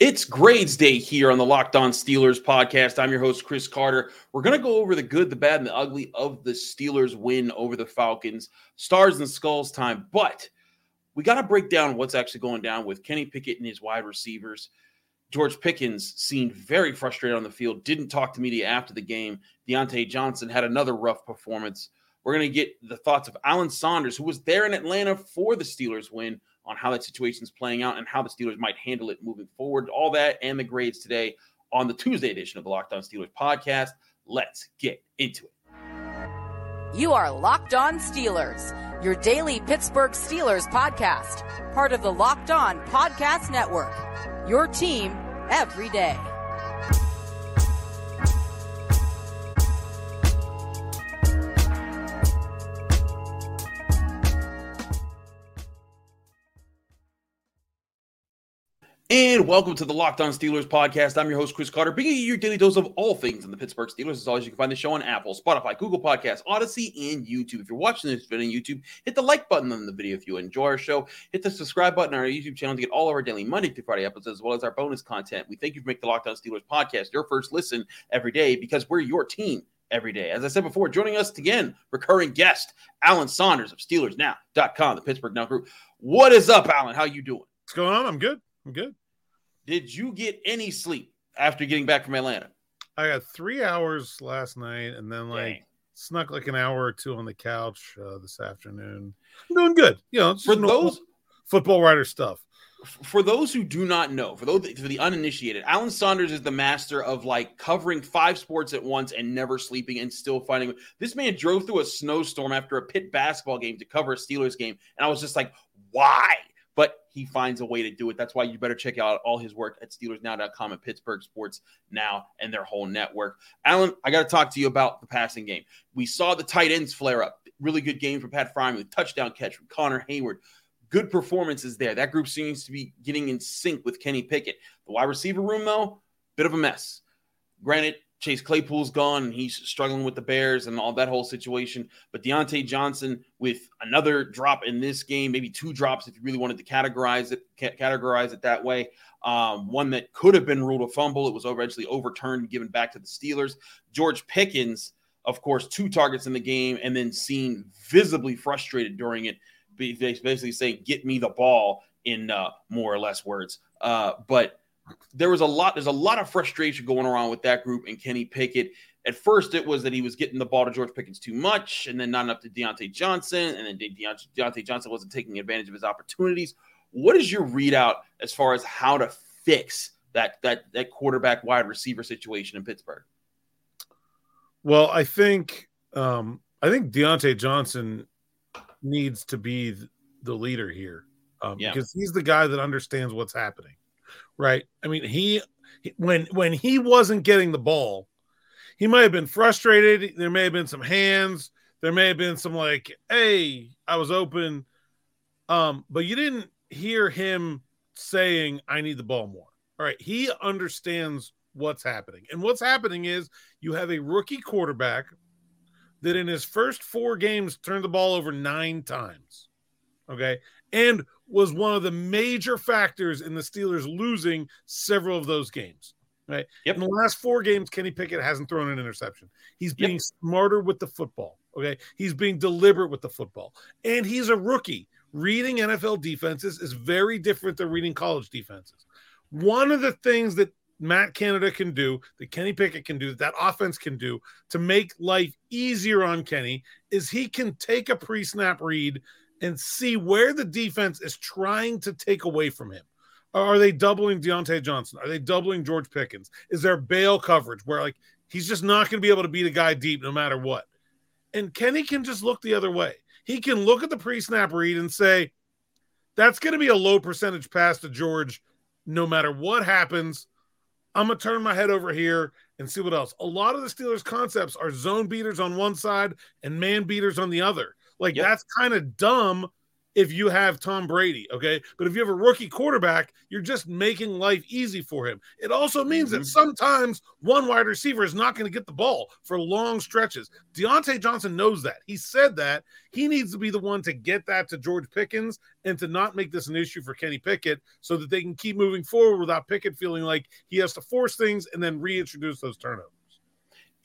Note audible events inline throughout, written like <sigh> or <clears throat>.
It's grades day here on the Locked On Steelers podcast. I'm your host, Chris Carter. We're going to go over the good, the bad, and the ugly of the Steelers win over the Falcons. Stars and skulls time. But we got to break down what's actually going down with Kenny Pickett and his wide receivers. George Pickens seemed very frustrated on the field, didn't talk to media after the game. Diontae Johnson had another rough performance. We're going to get the thoughts of Alan Saunders, who was there in Atlanta for the Steelers win on how that situation is playing out and how the Steelers might handle it moving forward. All that and the grades today on the Tuesday edition of the Locked On Steelers podcast. Let's get into it. You are Locked On Steelers, your daily Pittsburgh Steelers podcast, part of the Locked On Podcast Network. Your team every day. And welcome to the Locked On Steelers podcast. I'm your host, Chris Carter, bringing you your daily dose of all things in the Pittsburgh Steelers. As always, you can find the show on Apple, Spotify, Google Podcasts, Audacy, and YouTube. If you're watching this video on YouTube, hit the like button on the video if you enjoy our show. Hit the subscribe button on our YouTube channel to get all of our daily Monday through Friday episodes, as well as our bonus content. We thank you for making the Locked On Steelers podcast your first listen every day because we're your team every day. As I said before, joining us again, recurring guest, Alan Saunders of SteelersNow.com, the Pittsburgh Now Group. What is up, Alan? How you doing? What's going on? I'm good. I'm good. Did you get any sleep after getting back from Atlanta? I got three hours last night, and then like Dang. snuck like an hour or two on the couch uh, this afternoon. I'm doing good. You know, For those football writer stuff. for those who do not know, for those for the uninitiated, Alan Saunders is the master of like covering five sports at once and never sleeping and still finding. This man drove through a snowstorm after a Pitt basketball game to cover a Steelers game, and I was just like, why? But he finds a way to do it. That's why you better check out all his work at SteelersNow.com and Pittsburgh Sports Now and their whole network. Alan, I got to talk to you about the passing game. We saw the tight ends flare up. Really good game from Pat Freiermuth, with touchdown catch from Connor Heyward good performances there. That group seems to be getting in sync with Kenny Pickett. The wide receiver room, though, bit of a mess. Granted, Chase Claypool's gone and he's struggling with the Bears and all that whole situation. But Diontae Johnson with another drop in this game, maybe two drops if you really wanted to categorize it, ca- categorize it that way. Um, one that could have been ruled a fumble. It was eventually overturned and given back to the Steelers. George Pickens, of course, two targets in the game and then seen visibly frustrated during it basically saying, "Get me the ball." In uh, more or less words, uh, but there was a lot. There's a lot of frustration going around with that group and Kenny Pickett. At first, it was that he was getting the ball to George Pickens too much, and then not enough to Diontae Johnson, and then De- Deont- Diontae Johnson wasn't taking advantage of his opportunities. What is your readout as far as how to fix that that that quarterback wide receiver situation in Pittsburgh? Well, I think um, I think Diontae Johnson needs to be the leader here um, Yeah. because he's the guy that understands what's happening, right? I mean, he he- when when he wasn't getting the ball, he might have been frustrated. There may have been some hands. There may have been some like, "Hey, I was open," um, but you didn't hear him saying, "I need the ball more." All right, he understands what's happening, and what's happening is you have a rookie quarterback that in his first four games turned the ball over nine times. Okay. And was one of the major factors in the Steelers losing several of those games. Right. Yep. In the last four games, Kenny Pickett hasn't thrown an interception. He's Yep. being smarter with the football. Okay. He's being deliberate with the football. And he's a rookie. Reading NFL defenses is very different than reading college defenses. One of the things that Matt Canada can do, that Kenny Pickett can do, that, that offense can do to make life easier on Kenny is he can take a pre snap read and see where the defense is trying to take away from him. Are they doubling Diontae Johnson? Are they doubling George Pickens? Is there bail coverage where like he's just not going to be able to beat a guy deep no matter what? And Kenny can just look the other way. He can look at the pre snap read and say, that's going to be a low percentage pass to George no matter what happens. I'm going to turn my head over here and see what else. A lot of the Steelers' concepts are zone beaters on one side and man beaters on the other. Like Yep. that's kind of dumb if you have Tom Brady, okay? But if you have a rookie quarterback, you're just making life easy for him. It also means mm-hmm. that sometimes one wide receiver is not going to get the ball for long stretches. Diontae Johnson knows that. He said that. He needs to be the one to get that to George Pickens and to not make this an issue for Kenny Pickett so that they can keep moving forward without Pickett feeling like he has to force things and then reintroduce those turnovers.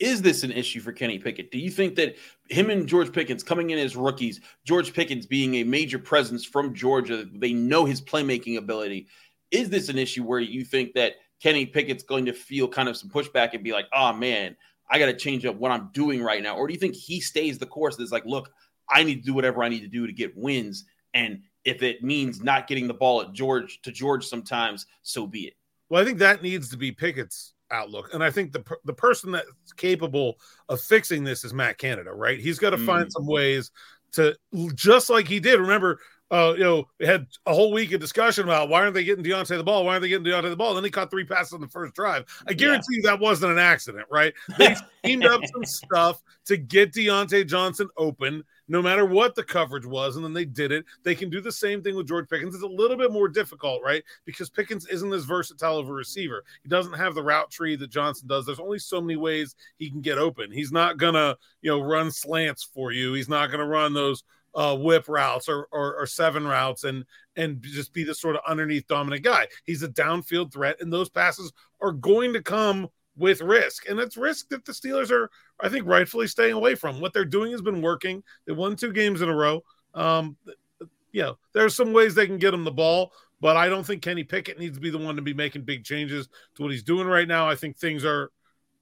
Is this an issue for Kenny Pickett? Do you think that him and George Pickens coming in as rookies, George Pickens being a major presence from Georgia, they know his playmaking ability. Is this an issue where you think that Kenny Pickett's going to feel kind of some pushback and be like, oh man, I got to change up what I'm doing right now? Or do you think he stays the course that's like, look, I need to do whatever I need to do to get wins. And if it means not getting the ball at George to George sometimes, so be it. Well, I think that needs to be Pickett's outlook. And I think the the person that's capable of fixing this is Matt Canada, right? He's got to mm. find some ways to just like he did. Remember, uh, you know, had a whole week of discussion about why aren't they getting Diontae the ball? Why aren't they getting Diontae the ball? Then he caught three passes on the first drive. I guarantee yeah. you that wasn't an accident, right? <laughs> They schemed up some stuff to get Diontae Johnson open no matter what the coverage was, and then they did it. They can do the same thing with George Pickens. It's a little bit more difficult, right? Because Pickens isn't as versatile of a receiver. He doesn't have the route tree that Johnson does. There's only so many ways he can get open. He's not gonna, you know, run slants for you. He's not gonna run those uh, whip routes or, or, or seven routes and and just be the sort of underneath dominant guy. He's a downfield threat, and those passes are going to come with risk. And it's risk that the Steelers are, I think, rightfully staying away from. What they're doing has been working. They won two games in a row. Um, you know, there's some ways they can get him the ball, but I don't think Kenny Pickett needs to be the one to be making big changes to what he's doing right now. I think things are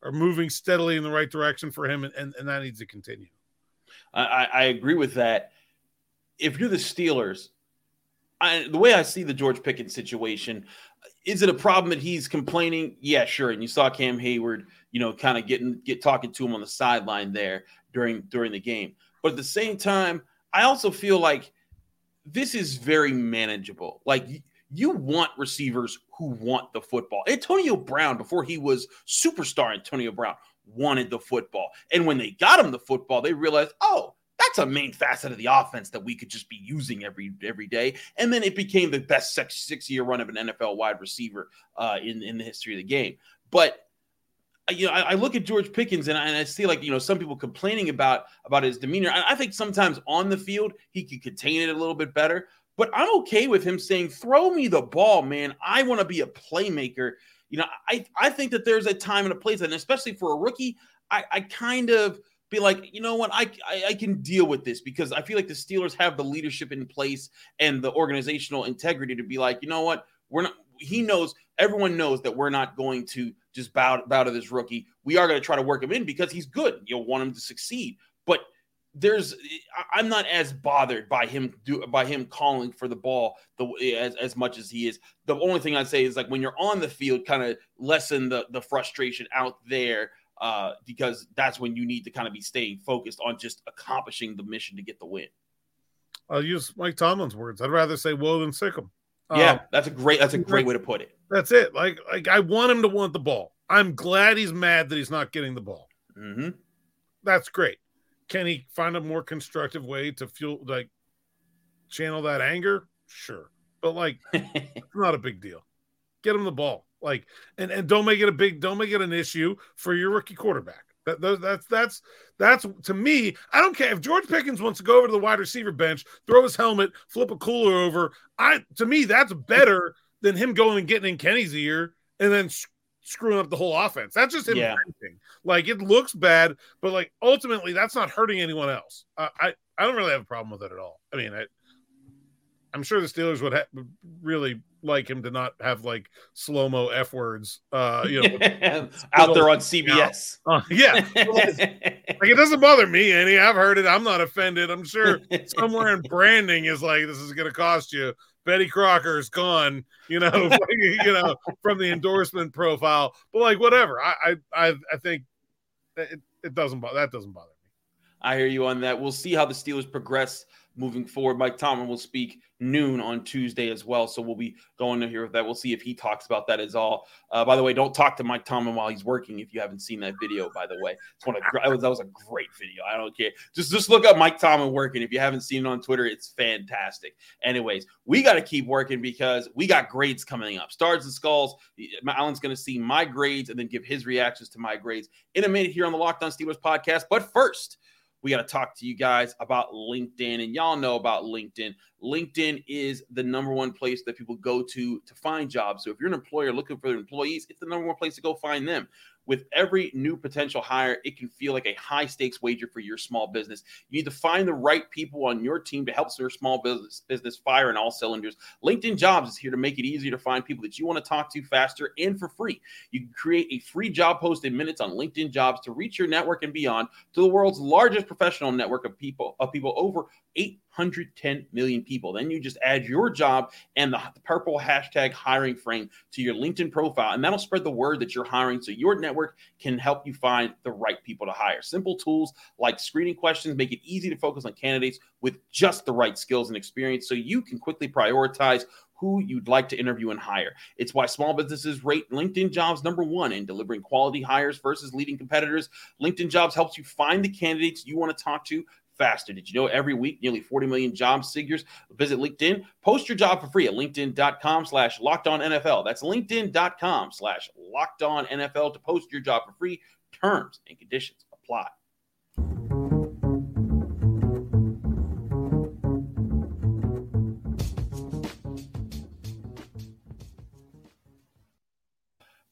are moving steadily in the right direction for him, and, and, and that needs to continue. I, I agree with that. If you're the Steelers, I, the way I see the George Pickett situation, is it a problem that he's complaining? Yeah, sure. And you saw Cam Heyward, you know, kind of getting get talking to him on the sideline there during during the game. But at the same time, I also feel like this is very manageable. Like you want receivers who want the football. Antonio Brown, before he was superstar Antonio Brown, wanted the football. And when they got him the football, they realized, oh, that's a main facet of the offense that we could just be using every every day. And then it became the best six, six year run of an NFL wide receiver uh, in in the history of the game. But uh, you know, I, I look at George Pickens and I, and I, see like you know some people complaining about about his demeanor. I, I think sometimes on the field he could contain it a little bit better. But I'm okay with him saying, "Throw me the ball, man. I want to be a playmaker." You know, I I think that there's a time and a place, and especially for a rookie, I, I kind of be like, you know what, I, I, I can deal with this because I feel like the Steelers have the leadership in place and the organizational integrity to be like, you know what, we're not. He knows, everyone knows that we're not going to just bow bow to this rookie. We are going to try to work him in because he's good. You'll want him to succeed, but there's I'm not as bothered by him do by him calling for the ball the as, as much as he is. The only thing I'd say is like when you're on the field, kind of lessen the the frustration out there uh, because that's when you need to kind of be staying focused on just accomplishing the mission to get the win. I'll use Mike Tomlin's words. I'd rather say "whoa" than "sick him." Yeah, um, that's a great that's a great way to put it. That's it. Like like I want him to want the ball. I'm glad he's mad that he's not getting the ball. Mm-hmm. That's great. Can he find a more constructive way to fuel like channel that anger? Sure, but like <laughs> it's not a big deal. Get him the ball. Like, and and don't make it a big, don't make it an issue for your rookie quarterback. That, that's that's that's to me. I don't care if George Pickens wants to go over to the wide receiver bench, throw his helmet, flip a cooler over. I to me that's better than him going and getting in Kenny's ear and then screwing up the whole offense. That's just him yeah. Like it looks bad, but like ultimately that's not hurting anyone else. Uh, I I don't really have a problem with it at all. I mean, I, I'm sure the Steelers would ha- really like him to not have like slow mo f words, uh, you know, <laughs> out there on CBS. Uh, yeah, like it doesn't bother me any. I've heard it. I'm not offended. I'm sure somewhere in branding is like this is going to cost you. Betty Crocker's gone, you know, <laughs> you know, from the endorsement profile. But like, whatever. I, I, I think it, it doesn't bother. That doesn't bother me. I hear you on that. We'll see how the Steelers progress moving forward. Mike Tomlin will speak noon on Tuesday as well. So we'll be going to hear that. We'll see if he talks about that as all. Uh, by the way, don't talk to Mike Tomlin while he's working if you haven't seen that video, by the way. It's one of that was, a great video. I don't care. Just just look up Mike Tomlin working. If you haven't seen it on Twitter, it's fantastic. Anyways, we got to keep working because we got grades coming up. Stars and skulls. Alan's going to see my grades and then give his reactions to my grades in a minute here on the Locked On Steelers podcast. But first, we got to talk to you guys about LinkedIn. And y'all know about LinkedIn. LinkedIn is the number one place that people go to to find jobs. So if you're an employer looking for employees, it's the number one place to go find them with every new potential hire, it can feel like a high stakes wager for your small business. You need to find the right people on your team to help your small business business fire in all cylinders. LinkedIn Jobs is here to make it easier to find people that you want to talk to faster and for free. You can create a free job post in minutes on LinkedIn Jobs to reach your network and beyond to the world's largest professional network of people of people over 810 million people. Then you just add your job and the, purple hashtag hiring frame to your LinkedIn profile, and that'll spread the word that you're hiring so your network can help you find the right people to hire. Simple tools like screening questions make it easy to focus on candidates with just the right skills and experience so you can quickly prioritize who you'd like to interview and hire. It's why small businesses rate LinkedIn jobs number one in delivering quality hires versus leading competitors. LinkedIn jobs helps you find the candidates you want to talk to faster. Did you know every week nearly 40 million job seekers visit LinkedIn? Post your job for free at LinkedIn.com slash locked on NFL. That's LinkedIn.com slash locked on NFL to post your job for free. Terms and conditions apply.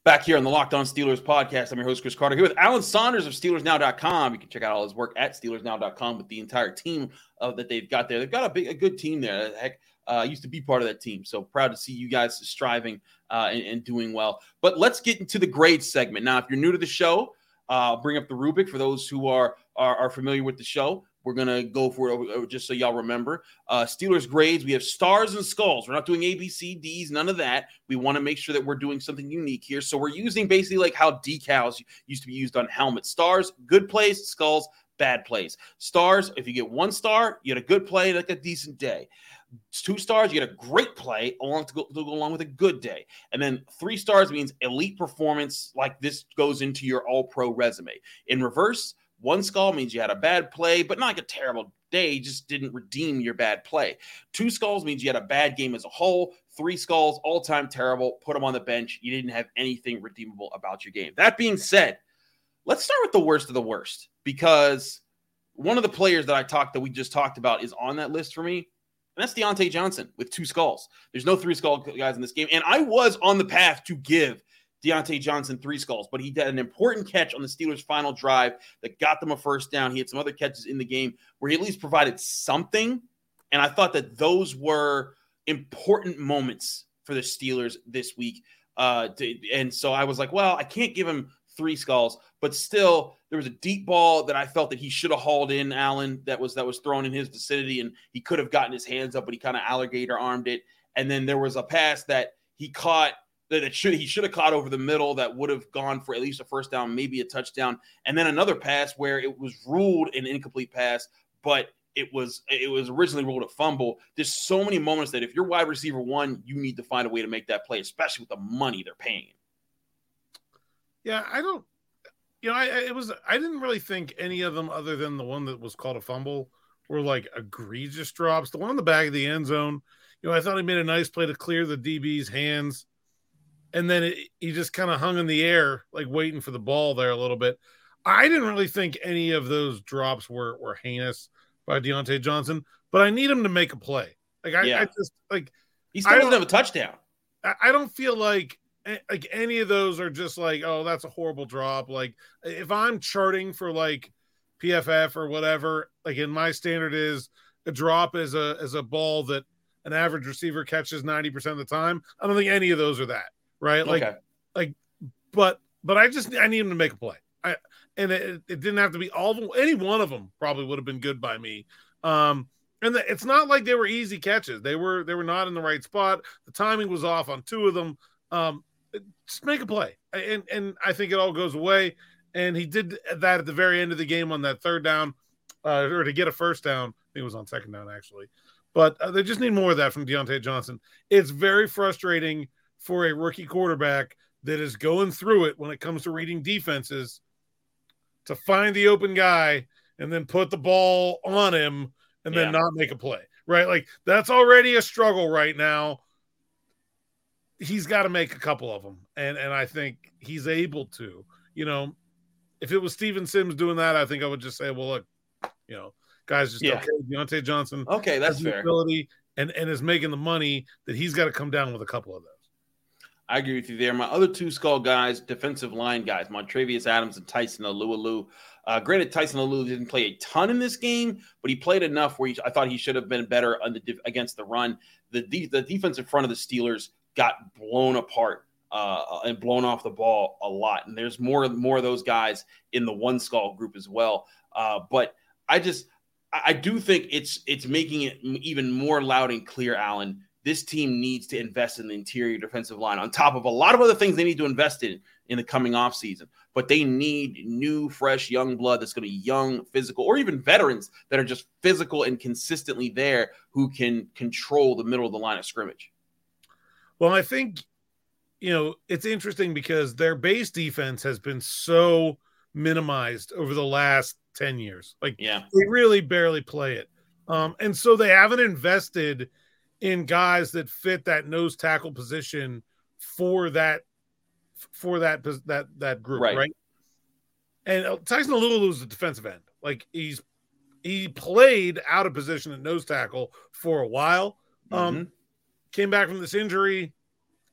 Back here on the Locked On Steelers podcast, I'm your host, Chris Carter, here with Alan Saunders of SteelersNow.com. You can check out all his work at SteelersNow.com with the entire team uh, that they've got there. They've got a big, a good team there. Heck, uh, I used to be part of that team, so proud to see you guys striving uh, and, and, doing well. But let's get into the grades segment now. If you're new to the show, uh, bring up the rubric for those who are, are, are familiar with the show. We're gonna go for it just so y'all remember. Uh, Steelers grades. We have stars and skulls. We're not doing A, B, C, D's. None of that. We want to make sure that we're doing something unique here. So we're using basically like how decals used to be used on helmets. Stars, good plays. Skulls, bad plays. Stars. If you get one star, you had a good play, like a decent day. Two stars, you get a great play along to go, to go along with a good day. And then three stars means elite performance, like this goes into your all pro resume. In reverse, one skull means you had a bad play, but not like a terrible day, just didn't redeem your bad play. Two skulls means you had a bad game as a whole. Three skulls, all time terrible, put them on the bench. You didn't have anything redeemable about your game. That being said, let's start with the worst of the worst because one of the players that I talked that we just talked about is on that list for me. And that's Diontae Johnson with two skulls. There's no three skull guys in this game. And I was on the path to give Diontae Johnson three skulls, but he did an important catch on the Steelers' final drive that got them a first down. He had some other catches in the game where he at least provided something. And I thought that those were important moments for the Steelers this week. Uh, to, and so I was like, well, I can't give him three skulls, but still, there was a deep ball that I felt that he should have hauled in, Allen, that was that was thrown in his vicinity, and he could have gotten his hands up, but he kind of alligator armed it. And then there was a pass that he caught that it should he should have caught over the middle that would have gone for at least a first down, maybe a touchdown, and then another pass where it was ruled an incomplete pass, but it was it was originally ruled a fumble. There's so many moments that if you're wide receiver one, you need to find a way to make that play, especially with the money they're paying. Yeah, I don't. You know, I it was I didn't really think any of them other than the one that was called a fumble were like egregious drops. The one in the back of the end zone, you know, I thought he made a nice play to clear the DB's hands and then it, he just kind of hung in the air, like waiting for the ball there a little bit. I didn't really think any of those drops were were heinous by Diontae Johnson, but I need him to make a play. Like I, yeah. I just like he still doesn't have a touchdown. I don't feel like eh, like any of those are just like oh that's a horrible drop. Like if I'm charting for like PFF or whatever, like in my standard is a drop is a is a ball that an average receiver catches 90% of the time. I don't think any of those are that right? Like, okay. like, but but I just I need him to make a play. I and it, it didn't have to be all the, any one of them probably would have been good by me. Um, and the, it's not like they were easy catches. They were they were not in the right spot. The timing was off on two of them. Um, just make a play, and and I think it all goes away. And he did that at the very end of the game on that third down, uh, or to get a first down. I think it was on second down actually. But uh, they just need more of that from Diontae Johnson. It's very frustrating for a rookie quarterback that is going through it when it comes to reading defenses to find the open guy and then put the ball on him and then yeah. not make a play. Right? Like that's already a struggle right now. He's got to make a couple of them, and and I think he's able to. You know, if it was Steven Sims doing that, I think I would just say, well, look, you know, guys, just yeah. okay. Diontae Johnson, okay, that's fair. Ability and and is making the money that he's got to come down with a couple of those. I agree with you there. My other two skull guys, defensive line guys, Montravius Adams and Tyson Alualu. Uh, granted, Tyson Alualu didn't play a ton in this game, but he played enough where he, I thought he should have been better the, against the run. The, the, the defensive front of the Steelers got blown apart uh, and blown off the ball a lot. And there's more more of those guys in the one skull group as well. Uh, but I just I do think it's it's making it even more loud and clear, Alan, this team needs to invest in the interior defensive line on top of a lot of other things they need to invest in in the coming offseason. But they need new, fresh, young blood that's going to be young, physical, or even veterans that are just physical and consistently there who can control the middle of the line of scrimmage. Well, I think, you know, it's interesting because their base defense has been so minimized over the last 10 years. Like, yeah, they really barely play it. Um, and so they haven't invested – in guys that fit that nose tackle position for that for that that that group, right? right? And uh, Tyson Alualu is a defensive end. Like he's he played out of position at nose tackle for a while. Um, mm-hmm. Came back from this injury.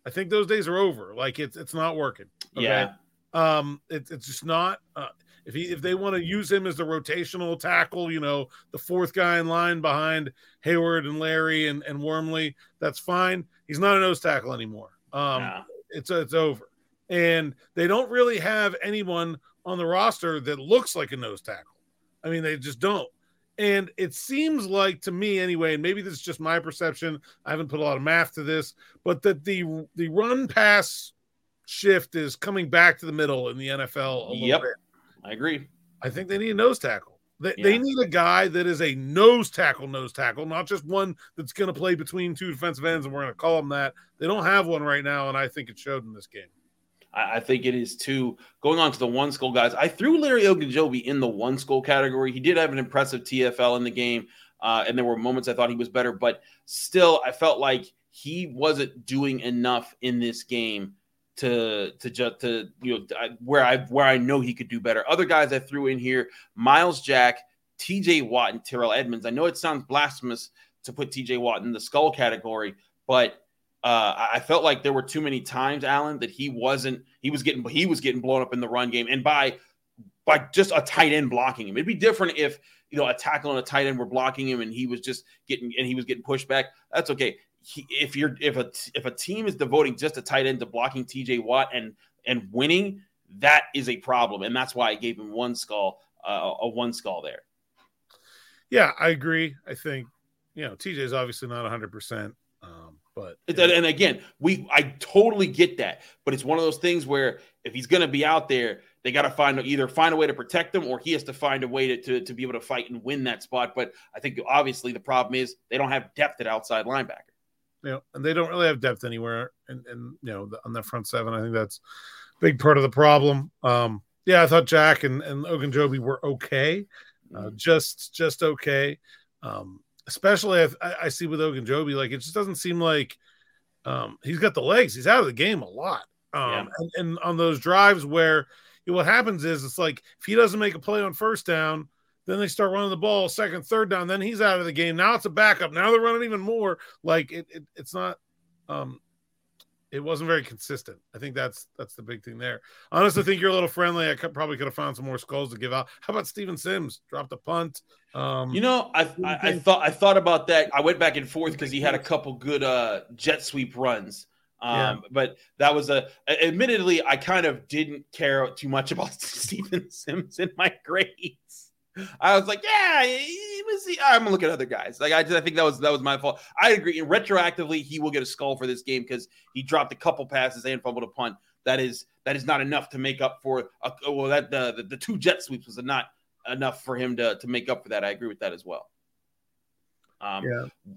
I think those days are over. Like it's it's not working. Okay? Yeah. Um, it, it's just not. Uh, if he if they want to use him as the rotational tackle, you know, the fourth guy in line behind Heyward and Larry and, and Wormley, that's fine. He's not a nose tackle anymore. Um, yeah. it's it's over. And they don't really have anyone on the roster that looks like a nose tackle. I mean, they just don't. And it seems like to me anyway, and maybe this is just my perception. I haven't put a lot of math to this, but that the the run pass shift is coming back to the middle in the NFL a little yep. bit. I agree. I think they need a nose tackle. They, yeah. they need a guy that is a nose tackle, nose tackle, not just one that's going to play between two defensive ends, and we're going to call them that. They don't have one right now, and I think it showed in this game. I, I think it is too. Going on to the one skull guys, I threw Larry Ogunjobi in the one skull category. He did have an impressive TFL in the game, uh, and there were moments I thought he was better, but still, I felt like he wasn't doing enough in this game to to just to you know where I where I know he could do better. Other guys I threw in here: Myles Jack, T.J. Watt, and Terrell Edmunds. I know it sounds blasphemous to put T.J. Watt in the skull category, but uh, I felt like there were too many times, Alan, that he wasn't. He was getting he was getting blown up in the run game, and by by just a tight end blocking him. It'd be different if you know a tackle and a tight end were blocking him, and he was just getting and he was getting pushed back. That's okay he, if you're if a if a team is devoting just a tight end to blocking TJ Watt and and winning, that is a problem, and that's why I gave him one skull, uh, a one skull there. Yeah, I agree. I think you know TJ is obviously not 100, um, percent but and, and again, we I totally get that, but it's one of those things where if he's going to be out there, they got to find either find a way to protect him or he has to find a way to, to, to be able to fight and win that spot. But I think obviously the problem is they don't have depth at outside linebacker you know, and they don't really have depth anywhere, and and you know, on that front seven, I think that's a big part of the problem. Um, yeah, I thought Jack and and Ogunjobi were okay, uh, mm-hmm. just just okay. Um, especially I, I see with Ogunjobi, like it just doesn't seem like um, he's got the legs. He's out of the game a lot. Um, yeah. and, and on those drives where you know, what happens is it's like if he doesn't make a play on first down, then they start running the ball second, third down. Then he's out of the game. Now it's a backup. Now they're running even more. Like it, it it's not. Um, it wasn't very consistent. I think that's that's the big thing there. Honestly, I think you're a little friendly. I could, probably could have found some more skulls to give out. How about Steven Sims? Dropped a punt. Um, you know, I, I, I thought I thought about that. I went back and forth because he had a couple good uh, jet sweep runs. Um, yeah. but that was a admittedly, I kind of didn't care too much <laughs> about Steven Sims in my grades. I was like, yeah, he was. I'm gonna look at other guys. Like I just, I think that was that was my fault. I agree. And retroactively, he will get a skull for this game because he dropped a couple passes and fumbled a punt. That is that is not enough to make up for. A, well, that the, the the two jet sweeps was not enough for him to to make up for that. I agree with that as well. Um, Yeah.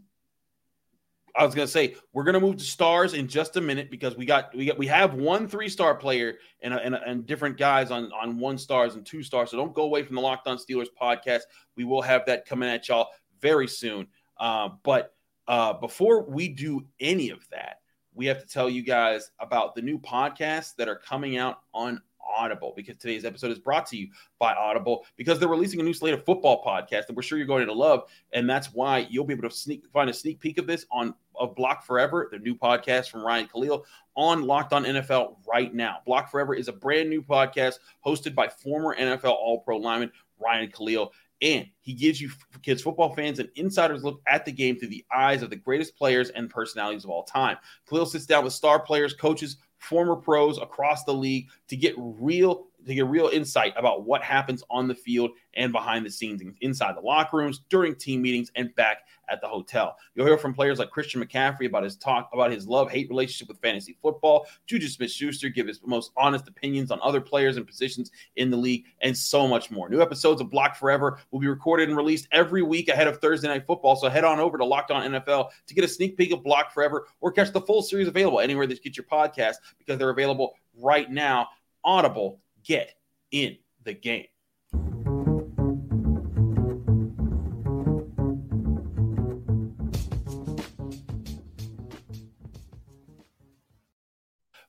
I was gonna say we're gonna move to stars in just a minute because we got we got we have one three star player and and, and different guys on on one stars and two stars. So don't go away from the Locked On Steelers podcast. We will have that coming at y'all very soon. Uh, but uh, before we do any of that, we have to tell you guys about the new podcasts that are coming out on Audible because today's episode is brought to you by Audible because they're releasing a new slate of football podcasts that we're sure you're going to love, and that's why you'll be able to sneak find a sneak peek of this on of Block Forever, the new podcast from Ryan Kalil on Locked On NFL right now. Block Forever is a brand new podcast hosted by former NFL All Pro lineman Ryan Kalil. And he gives you kids, football fans, and insider's look at the game through the eyes of the greatest players and personalities of all time. Kalil sits down with star players, coaches, former pros across the league to get real to get real insight about what happens on the field and behind the scenes inside the locker rooms during team meetings and back at the hotel. You'll hear from players like christian mccaffrey about his talk about his love-hate relationship with fantasy football juju smith-schuster give his most honest opinions on other players and positions in the league and so much more. New episodes of block forever will be recorded and released every week ahead of thursday night football so head on over to locked on nfl to get a sneak peek of block forever or catch the full series available anywhere that you get your podcast because they're available right now audible get in the game.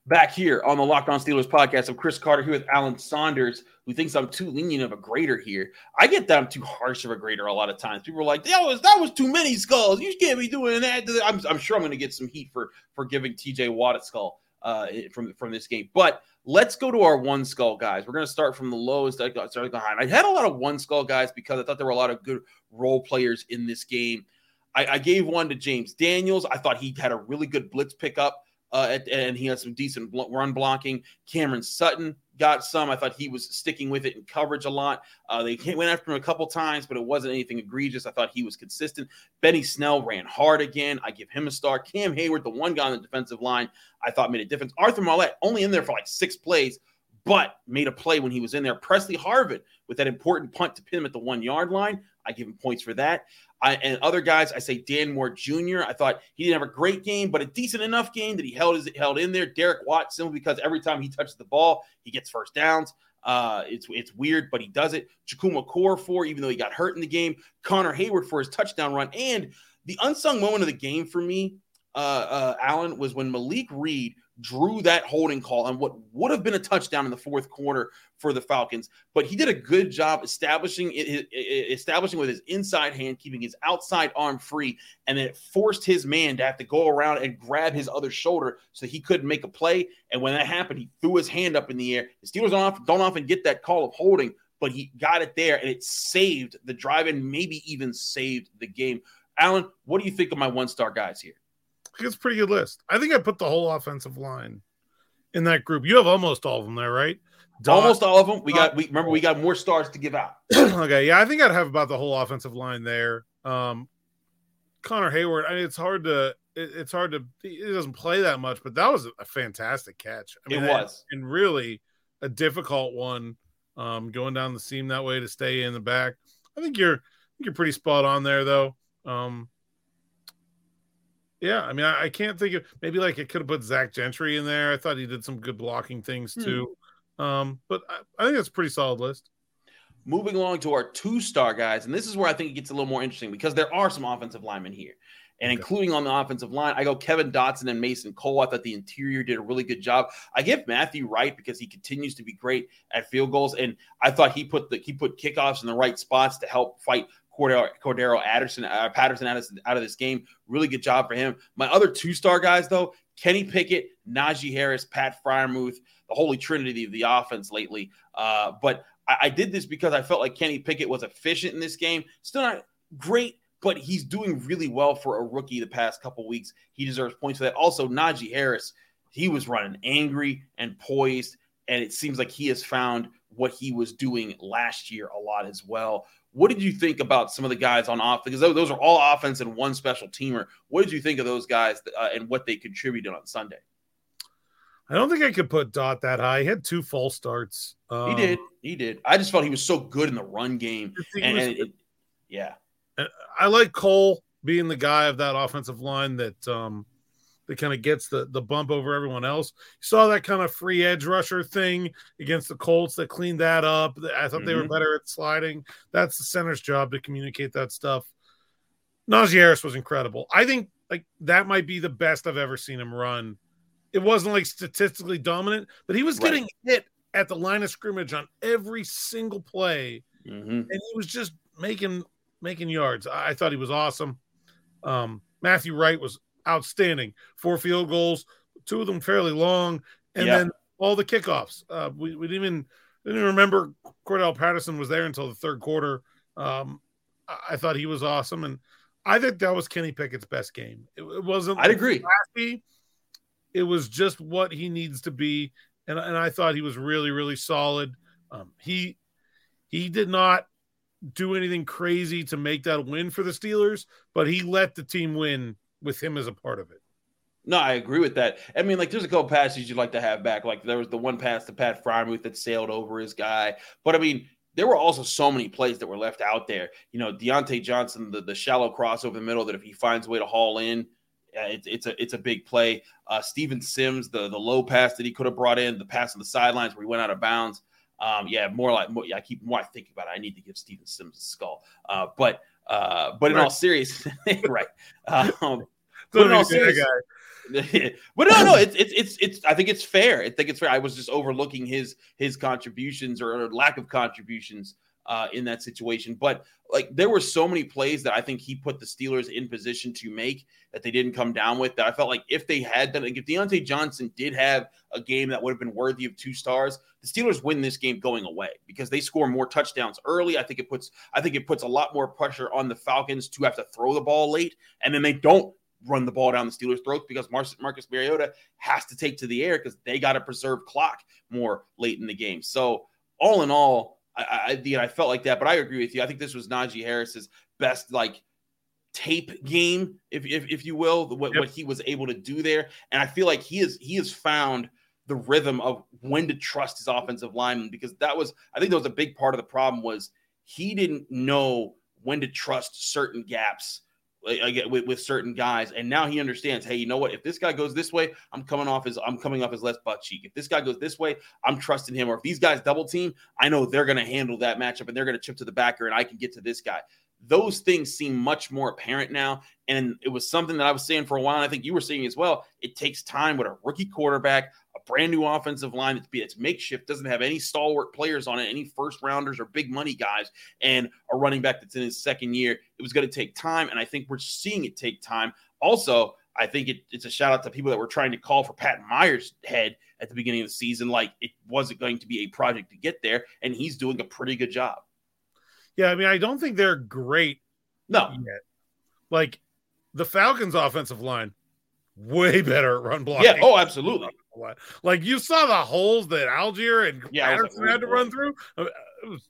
Back here on the Locked On Steelers podcast, I'm Chris Carter here with Alan Saunders, who thinks I'm too lenient of a grader here. I get that I'm too harsh of a grader a lot of times. People are like, "That was that was too many skulls. You can't be doing that." I'm, I'm sure I'm going to get some heat for for giving T.J. Watt a skull uh, from from this game, but Let's go to our one skull guys. We're going to start from the lowest. I got started behind. I had a lot of one skull guys because I thought there were a lot of good role players in this game. I, I gave one to James Daniels. I thought he had a really good blitz pickup, uh, and he had some decent run blocking. Cameron Sutton got some. I thought he was sticking with it in coverage a lot. Uh, they went after him a couple times, but it wasn't anything egregious. I thought he was consistent. Benny Snell ran hard again. I give him a star. Cam Heyward, the one guy on the defensive line, I thought made a difference. Arthur Maulet only in there for like six plays, but made a play when he was in there. Pressley Harvin with that important punt to pin him at the one yard line. I give him points for that. I, and other guys, I say Dan Moore Jr. I thought he didn't have a great game, but a decent enough game that he held his, held in there. Derek Watt, simply because every time he touches the ball, he gets first downs. Uh, it's it's weird, but he does it. Chukwuma Okorafor even though he got hurt in the game. Connor Heyward for his touchdown run, and the unsung moment of the game for me, uh, uh, Allen, was when Malik Reed drew that holding call on what would have been a touchdown in the fourth quarter for the Falcons. But he did a good job establishing it, establishing with his inside hand, keeping his outside arm free, and then it forced his man to have to go around and grab his other shoulder so he couldn't make a play. And when that happened, he threw his hand up in the air. The Steelers don't often, don't often get that call of holding, but he got it there, and it saved the drive and maybe even saved the game. Alan, what do you think of my one star guys here? It's a pretty good list. I think I put the whole offensive line in that group. You have almost all of them there, right? Dot, almost all of them. We got. We remember we got more stars to give out. <clears throat> okay, yeah, I think I'd have about the whole offensive line there. Um, Connor Heyward. I mean, it's hard to. It, it's hard to. It doesn't play that much, but that was a fantastic catch. I mean, it was, and, and really a difficult one. Um, going down the seam that way to stay in the back. I think you're. I think you're pretty spot on there, though. Um, yeah, I mean, I, I, can't think of maybe like it could have put Zach Gentry in there. I thought he did some good blocking things hmm. too. Hmm. Um, but I, I think that's a pretty solid list. Moving along to our two star guys, and this is where I think it gets a little more interesting because there are some offensive linemen here. And including on the offensive line, I go Kevin Dotson and Mason Cole. I thought the interior did a really good job. I give Matthew Wright because he continues to be great at field goals, and I thought he put the he put kickoffs in the right spots to help fight Cordarrelle, Cordarrelle Addison, uh, Patterson out of, out of this game. Really good job for him. My other two star guys, though, Kenny Pickett, Najee Harris, Pat Freiermuth, the holy trinity of the offense lately. Uh, but I, I did this because I felt like Kenny Pickett was efficient in this game. Still not great, but he's doing really well for a rookie the past couple weeks. He deserves points for that. Also, Najee Harris, he was running angry and poised, and it seems like he has found what he was doing last year a lot as well. What did you think about some of the guys on offense? Because those are all offense and one special teamer. What did you think of those guys uh, and what they contributed on Sunday? I don't think I could put Dot that high. He had two false starts. Um, he did. He did. I just felt he was so good in the run game. And, and it, yeah. I like Cole. being the guy of that offensive line that um that kind of gets the the bump over everyone else. You saw that kind of free edge rusher thing against the Colts that cleaned that up. I thought mm-hmm. they were mm-hmm. better at sliding. That's the center's job to communicate that stuff. Najee Harris was incredible. I think like that might be the best I've ever seen him run. It wasn't like statistically dominant, but he was right. getting hit at the line of scrimmage on every single play, mm-hmm. and he was just making making yards. I, I thought he was awesome. Um, Matthew Wright was outstanding. Four field goals, two of them fairly long, and then all the kickoffs. Uh, we, we didn't even didn't even remember Cordell Patterson was there until the third quarter. Um, I, I, thought he was awesome, and I think that was Kenny Pickett's best game. It, it wasn't. I'd agree. It was just what he needs to be, and and I thought he was really really solid. Um, he he did not do anything crazy to make that win for the Steelers, but he let the team win with him as a part of it. No, I agree with that. I mean, like, there's a couple passes you'd like to have back. Like, there was the one pass to Pat Freiermuth that sailed over his guy. But I mean, there were also so many plays that were left out there. You know, Diontae Johnson, the, the shallow cross over the middle that if he finds a way to haul in, it's it's a it's a big play. Uh, Steven Sims, the the low pass that he could have brought in, the pass on the sidelines where he went out of bounds. Um, yeah, more like more, yeah, I keep more I think about it. I need to give Steven Sims a skull. Uh, but uh, but in right. all seriousness, <laughs> right? Um, but in all seriousness, <laughs> but no, no, it's it's it's it's. I think it's fair. I think it's fair. I was just overlooking his his contributions or, or lack of contributions uh, in that situation. But like there were so many plays that I think he put the Steelers in position to make that they didn't come down with. That I felt like if they had done, like if Diontae Johnson did have a game that would have been worthy of two stars, the Steelers win this game going away because they score more touchdowns early. I think it puts I think it puts a lot more pressure on the Falcons to have to throw the ball late, and then they don't run the ball down the Steelers' throats because Marcus, Marcus Mariota has to take to the air because they got to preserve clock more late in the game. So all in all, I, I, I felt like that, but I agree with you. I think this was Najee Harris's best like tape game, if if, if you will, what, yep. what he was able to do there. And I feel like he is he has found the rhythm of when to trust his offensive lineman because that was I think that was a big part of the problem was he didn't know when to trust certain gaps like, with, with certain guys, and now he understands. Hey, you know what? If this guy goes this way, I'm coming off his I'm coming off his left butt cheek. If this guy goes this way, I'm trusting him. Or if these guys double team, I know they're going to handle that matchup and they're going to chip to the backer, and I can get to this guy. Those things seem much more apparent now, and it was something that I was saying for a while. And I think you were saying as well. It takes time with a rookie quarterback, brand new offensive line that's it's makeshift, doesn't have any stalwart players on it, any first rounders or big money guys, and a running back that's in his second year. It was going to take time, and I think we're seeing it take time. Also, I think it, it's a shout out to people that were trying to call for Pat Meyer's head at the beginning of the season, like it wasn't going to be a project to get there, and he's doing a pretty good job. Yeah, I mean, I don't think they're great. No, yet. like the Falcons' offensive line, way better at run blocking. Yeah, oh, absolutely. Like you saw the holes that Allgeier and yeah, Patterson like, had to run through. Uh, it was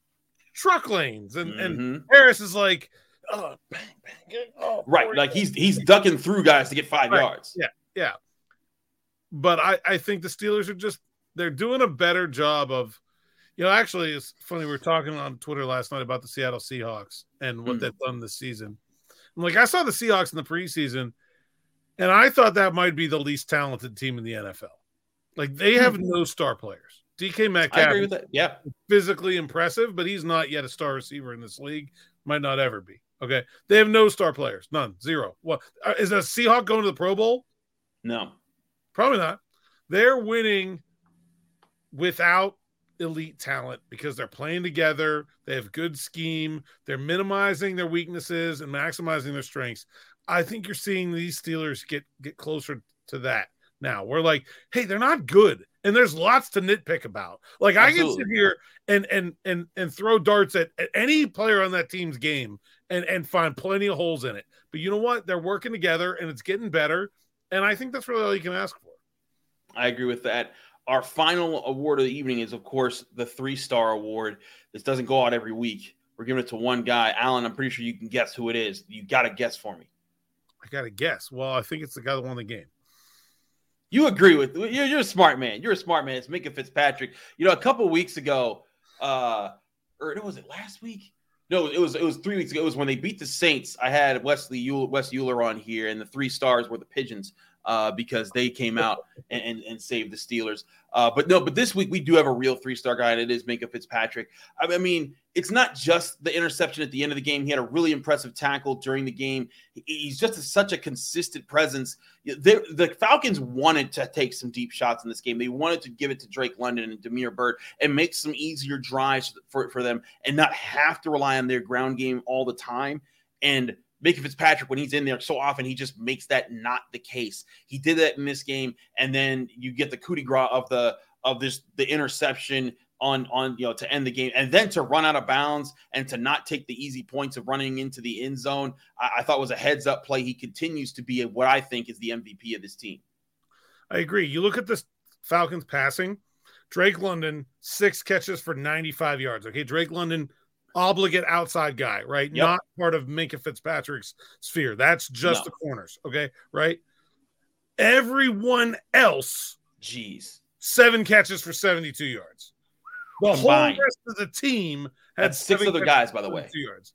truck lanes, and mm-hmm. and Harris is like, oh, bang, bang, oh, right, like he's he's ducking through guys to get five right. yards. Yeah, yeah. But I I think the Steelers are just they're doing a better job of. You know, actually, it's funny. We were talking on Twitter last night about the Seattle Seahawks and what mm. they've done this season. I'm like, I saw the Seahawks in the preseason, and I thought that might be the least talented team in the NFL. Like they have hmm. no star players. DK Metcalf, yeah, physically impressive, but he's not yet a star receiver in this league. Might not ever be. Okay, they have no star players, none, zero. What uh, is a Seahawk going to the Pro Bowl? No, probably not. They're winning without elite talent because they're playing together. They have good scheme. They're minimizing their weaknesses and maximizing their strengths. I think you're seeing these Steelers get get closer to that now. We're like, hey, they're not good, and there's lots to nitpick about. Like Absolutely. I can sit here and and and and throw darts at, at any player on that team's game and and find plenty of holes in it. But you know what? They're working together, and it's getting better. And I think that's really all you can ask for. I agree with that. Our final award of the evening is, of course, the three star award. This doesn't go out every week. We're giving it to one guy. Alan, I'm pretty sure you can guess who it is. You got to guess for me. I got to guess. Well, I think it's the guy that won the game. You agree with you're, you're a smart man. You're a smart man. It's Minkah Fitzpatrick. You know, a couple weeks ago, uh, or was it last week? No, it was it was three weeks ago. It was when they beat the Saints. I had Wesley Euler, Wes Euler on here, and the three stars were the Pigeons uh, because they came out and, and, and saved the Steelers. Uh, but no, but this week we do have a real three star guy, and it is Minkah Fitzpatrick. I mean, it's not just the interception at the end of the game. He had a really impressive tackle during the game. He's just a, such a consistent presence. They're, the Falcons wanted to take some deep shots in this game. They wanted to give it to Drake London and Damiere Byrd and make some easier drives for, for them and not have to rely on their ground game all the time. And Minkah Fitzpatrick, when he's in there so often, he just makes that not the case. He did that in this game, and then you get the coup de grace of the of this the interception on on you know to end the game, and then to run out of bounds and to not take the easy points of running into the end zone. I, I thought was a heads up play. He continues to be what I think is the MVP of this team. I agree. You look at this Falcons passing. Drake London, six catches for 95 yards. Okay. Drake London obligate outside guy, right? Yep. Not part of Minkah Fitzpatrick's sphere. That's just no. the corners, okay? Right? Everyone else, jeez, seven catches for 72 yards. The Combined. whole rest of the team had that's six other guys, by the way. Yards.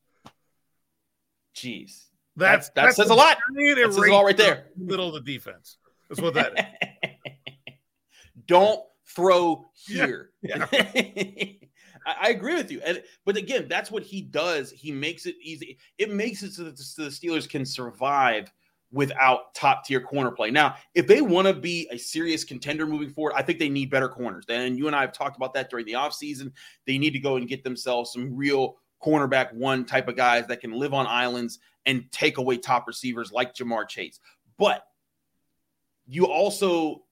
Jeez. That's, that, that says a lot. That says it all right there. Middle of the defense. That's what that is. <laughs> Don't throw here. Yeah. Yeah. <laughs> I, I, agree with you. And but again, that's what he does. He makes it easy. It makes it so that the, so the Steelers can survive without top tier corner play. Now, if they want to be a serious contender moving forward, I think they need better corners. And you and I have talked about that during the offseason. They need to go and get themselves some real cornerback one type of guys that can live on islands and take away top receivers like Ja'Marr Chase. But you also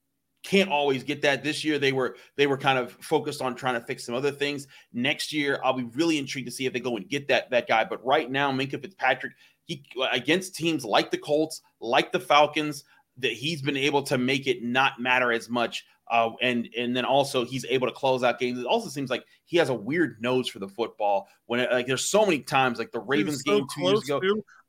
can't always get that this year they were they were kind of focused on trying to fix some other things next year i'll be really intrigued to see if they go and get that that guy but right now Minkah fitzpatrick he against teams like the colts like the falcons that he's been able to make it not matter as much uh, and and then also he's able to close out games. It also seems like he has a weird nose for the football. When it, like there's so many times, like the Ravens so game two years ago.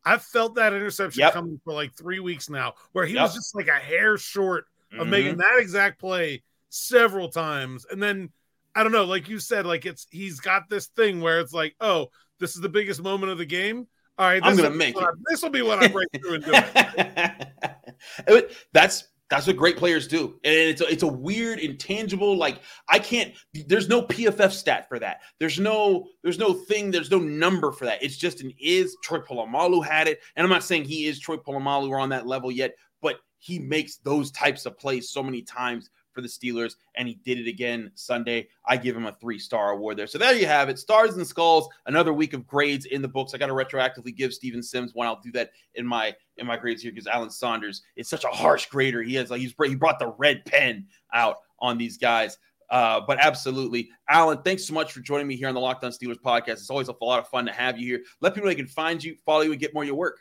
I've felt that interception yep. coming for like three weeks now, where he yep. was just like a hair short of mm-hmm. making that exact play several times. And then I don't know, like you said, like it's he's got this thing where it's like, oh, this is the biggest moment of the game. All right, I'm gonna make it. this will be what I break through and do <laughs> it. that's that's what great players do, and it's a, it's a weird intangible. Like I can't. There's no PFF stat for that. There's no there's no thing. There's no number for that. It's just an is. Troy Polamalu had it, and I'm not saying he is Troy Polamalu or on that level yet, but he makes those types of plays so many times for the Steelers, and he did it again Sunday. I give him a three star award there. So there you have it. Stars and skulls. Another week of grades in the books. I got to retroactively give Steven Sims one. I'll do that in my in my grades here because Alan Saunders is such a harsh grader. He has like he's he brought the red pen out on these guys. Uh, but absolutely, Alan, thanks so much for joining me here on the Locked On Steelers podcast. It's always a lot of fun to have you here. Let people know they can find you, follow you, and get more of your work.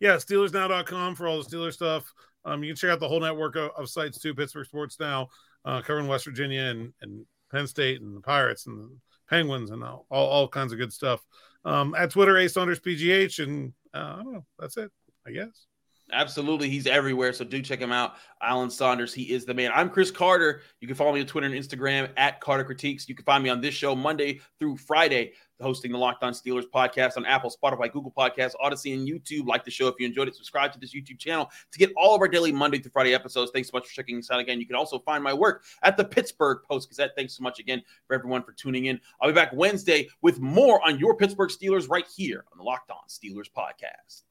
Yeah, SteelersNow.com for all the Steelers stuff. Um, you can check out the whole network of, of sites too. Pittsburgh Sports Now, uh, covering West Virginia and, and Penn State and the Pirates and the Penguins and all, all, kinds of good stuff. Um, at Twitter, A Saunders PGH, and uh, I don't know. That's it, I guess. Absolutely. He's everywhere. So do check him out. Alan Saunders. He is the man. I'm Chris Carter. You can follow me on Twitter and Instagram at Carter Critiques. You can find me on this show Monday through Friday, hosting the Locked On Steelers podcast on Apple, Spotify, Google Podcasts, Audacy, and YouTube. Like the show if you enjoyed it. Subscribe to this YouTube channel to get all of our daily Monday through Friday episodes. Thanks so much for checking us out again. You can also find my work at the Pittsburgh Post Gazette. Thanks so much again for everyone for tuning in. I'll be back Wednesday with more on your Pittsburgh Steelers right here on the Locked On Steelers podcast.